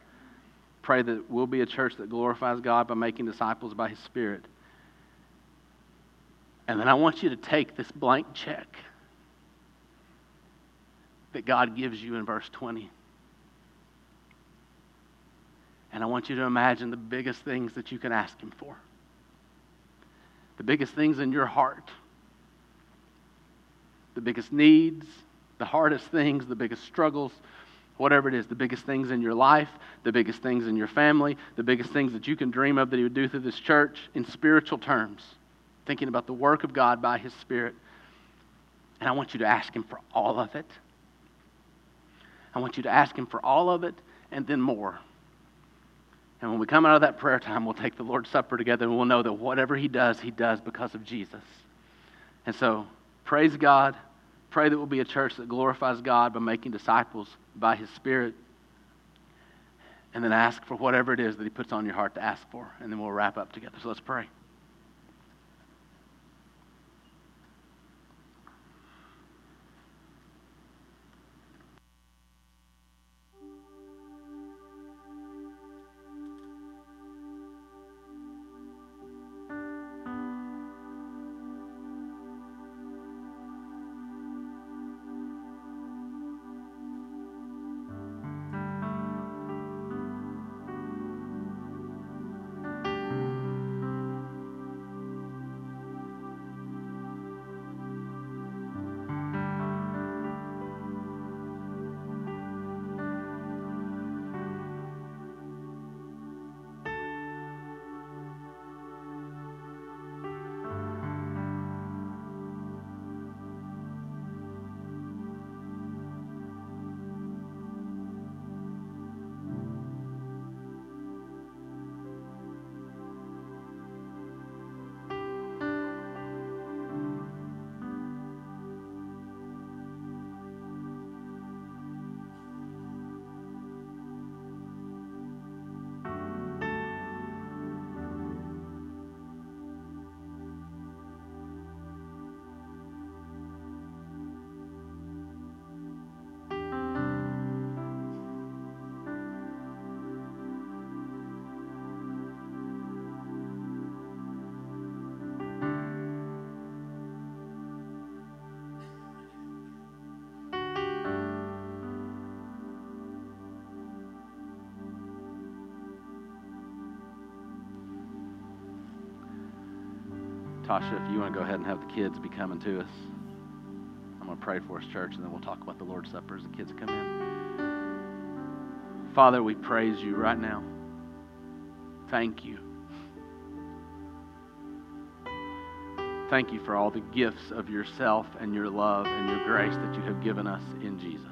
Speaker 1: Pray that we'll be a church that glorifies God by making disciples by His Spirit. And then I want you to take this blank check that God gives you in verse 20. And I want you to imagine the biggest things that you can ask Him for. The biggest things in your heart. The biggest needs, the hardest things, the biggest struggles, whatever it is, the biggest things in your life, the biggest things in your family, the biggest things that you can dream of that He would do through this church in spiritual terms, thinking about the work of God by His Spirit. And I want you to ask Him for all of it. I want you to ask Him for all of it and then more. And when we come out of that prayer time, we'll take the Lord's Supper together and we'll know that whatever He does, He does because of Jesus. And so, praise God. Pray that we'll be a church that glorifies God by making disciples by His Spirit. And then ask for whatever it is that He puts on your heart to ask for. And then we'll wrap up together. So let's pray. You want to go ahead and have the kids be coming to us, I'm going to pray for us, church, and then we'll talk about the Lord's Supper as the kids come in. Father, we praise you right now. Thank you. Thank you for all the gifts of yourself and your love and your grace that you have given us in Jesus.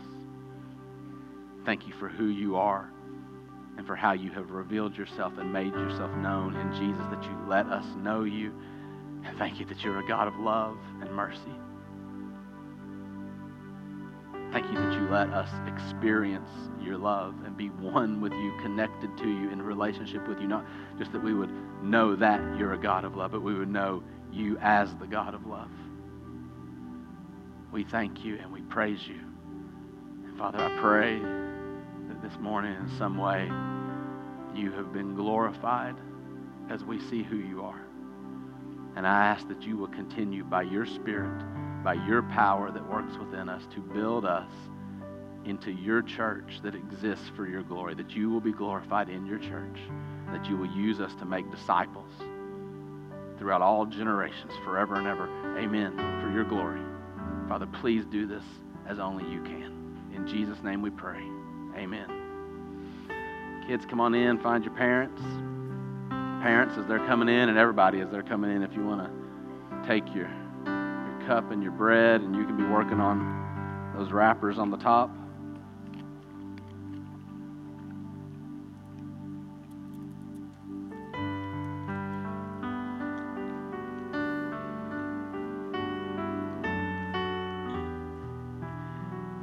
Speaker 1: Thank you for who you are and for how you have revealed yourself and made yourself known in Jesus, that you let us know you. And thank you that you're a God of love and mercy. Thank you that you let us experience your love and be one with you, connected to you, in relationship with you. Not just that we would know that you're a God of love, but we would know you as the God of love. We thank you and we praise you. And Father, I pray that this morning, in some way, you have been glorified as we see who you are. And I ask that you will continue by your Spirit, by your power that works within us, to build us into your church that exists for your glory, that you will be glorified in your church, that you will use us to make disciples throughout all generations, forever and ever. Amen. For your glory. Father, please do this as only you can. In Jesus' name we pray. Amen. Kids, come on in, find your parents parents as they're coming in and everybody as they're coming in if you want to take your, your cup and your bread and you can be working on those wrappers on the top.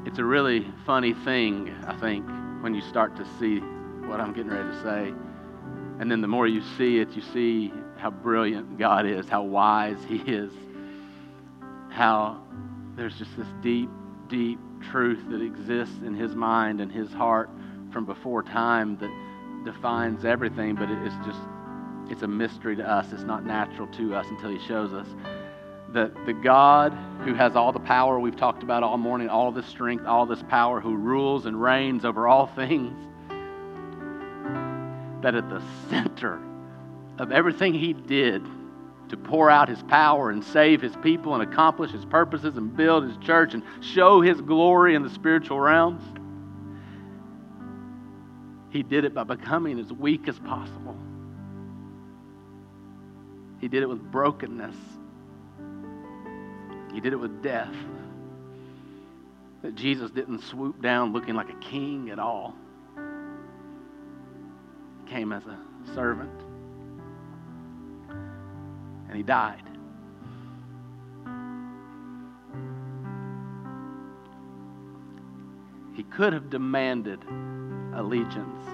Speaker 1: It's a really funny thing, I think, when you start to see what I'm getting ready to say. And then the more you see it, you see how brilliant God is, how wise He is, how there's just this deep, deep truth that exists in His mind and His heart from before time that defines everything, but it's just, it's a mystery to us. It's not natural to us until He shows us. That the God who has all the power we've talked about all morning, all this strength, all this power, who rules and reigns over all things, that at the center of everything he did to pour out his power and save his people and accomplish his purposes and build his church and show his glory in the spiritual realms, he did it by becoming as weak as possible. He did it with brokenness. He did it with death. That Jesus didn't swoop down looking like a king at all came as a servant. And he died. He could have demanded allegiance.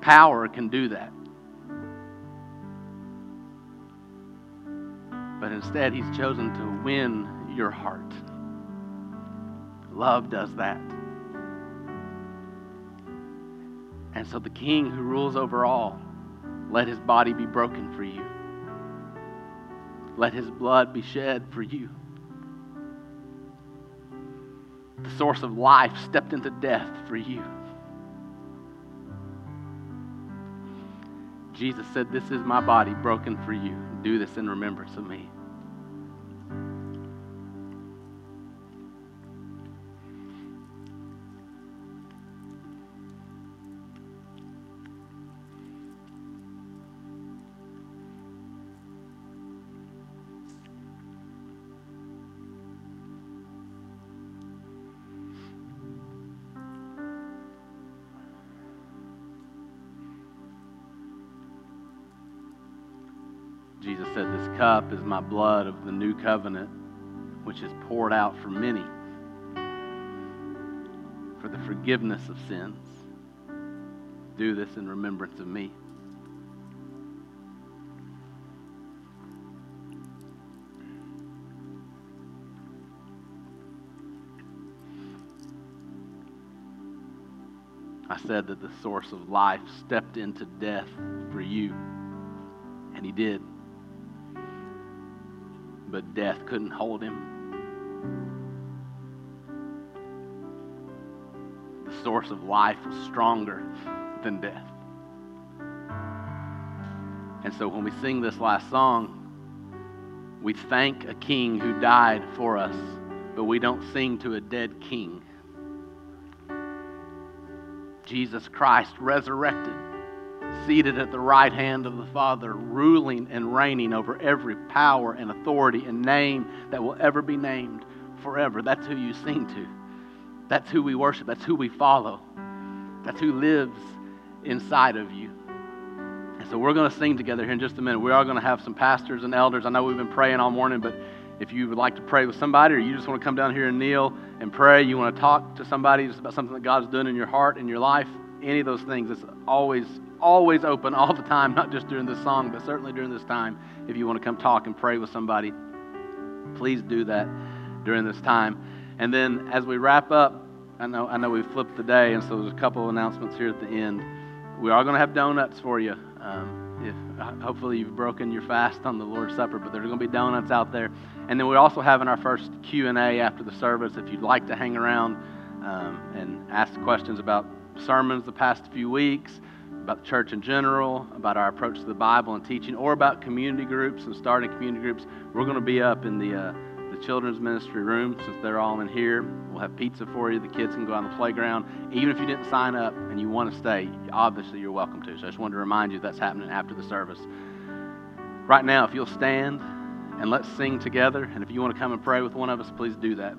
Speaker 1: Power can do that. But instead, he's chosen to win your heart. Love does that. And so the king who rules over all, let his body be broken for you. Let his blood be shed for you. The source of life stepped into death for you. Jesus said, This is my body broken for you. Do this in remembrance of me. Cup is my blood of the new covenant, which is poured out for many for the forgiveness of sins. Do this in remembrance of me. I said that the source of life stepped into death for you, and he did but death couldn't hold him. The source of life was stronger than death. And so when we sing this last song, We thank a king who died for us, but we don't sing to a dead king. Jesus Christ resurrected, seated at the right hand of the Father, ruling and reigning over every power and authority and name that will ever be named forever. That's who you sing to. That's who we worship. That's who we follow. That's who lives inside of you. And so we're going to sing together here in just a minute. We are going to have some pastors and elders. I know we've been praying all morning, but if you would like to pray with somebody or you just want to come down here and kneel and pray, you want to talk to somebody just about something that God's doing in your heart, in your life, any of those things, it's always, always open all the time, not just during this song, but certainly during this time. If you want to come talk and pray with somebody, please do that during this time. And then as we wrap up, I know, I know we flipped the day, and so there's a couple announcements here at the end. We are going to have donuts for you. Um, if, hopefully you've broken your fast on the Lord's Supper, but there's going to be donuts out there. And then we're also having our first Q&A after the service. If you'd like to hang around um, and ask questions about sermons the past few weeks, about the church in general, about our approach to the Bible and teaching, or about community groups and starting community groups, we're going to be up in the uh, the children's ministry room since they're all in here. We'll have pizza for you. The kids can go on the playground. Even if you didn't sign up and you want to stay, obviously you're welcome to. So I just wanted to remind you that's happening after the service. Right now, if you'll stand and let's sing together, and if you want to come and pray with one of us, please do that.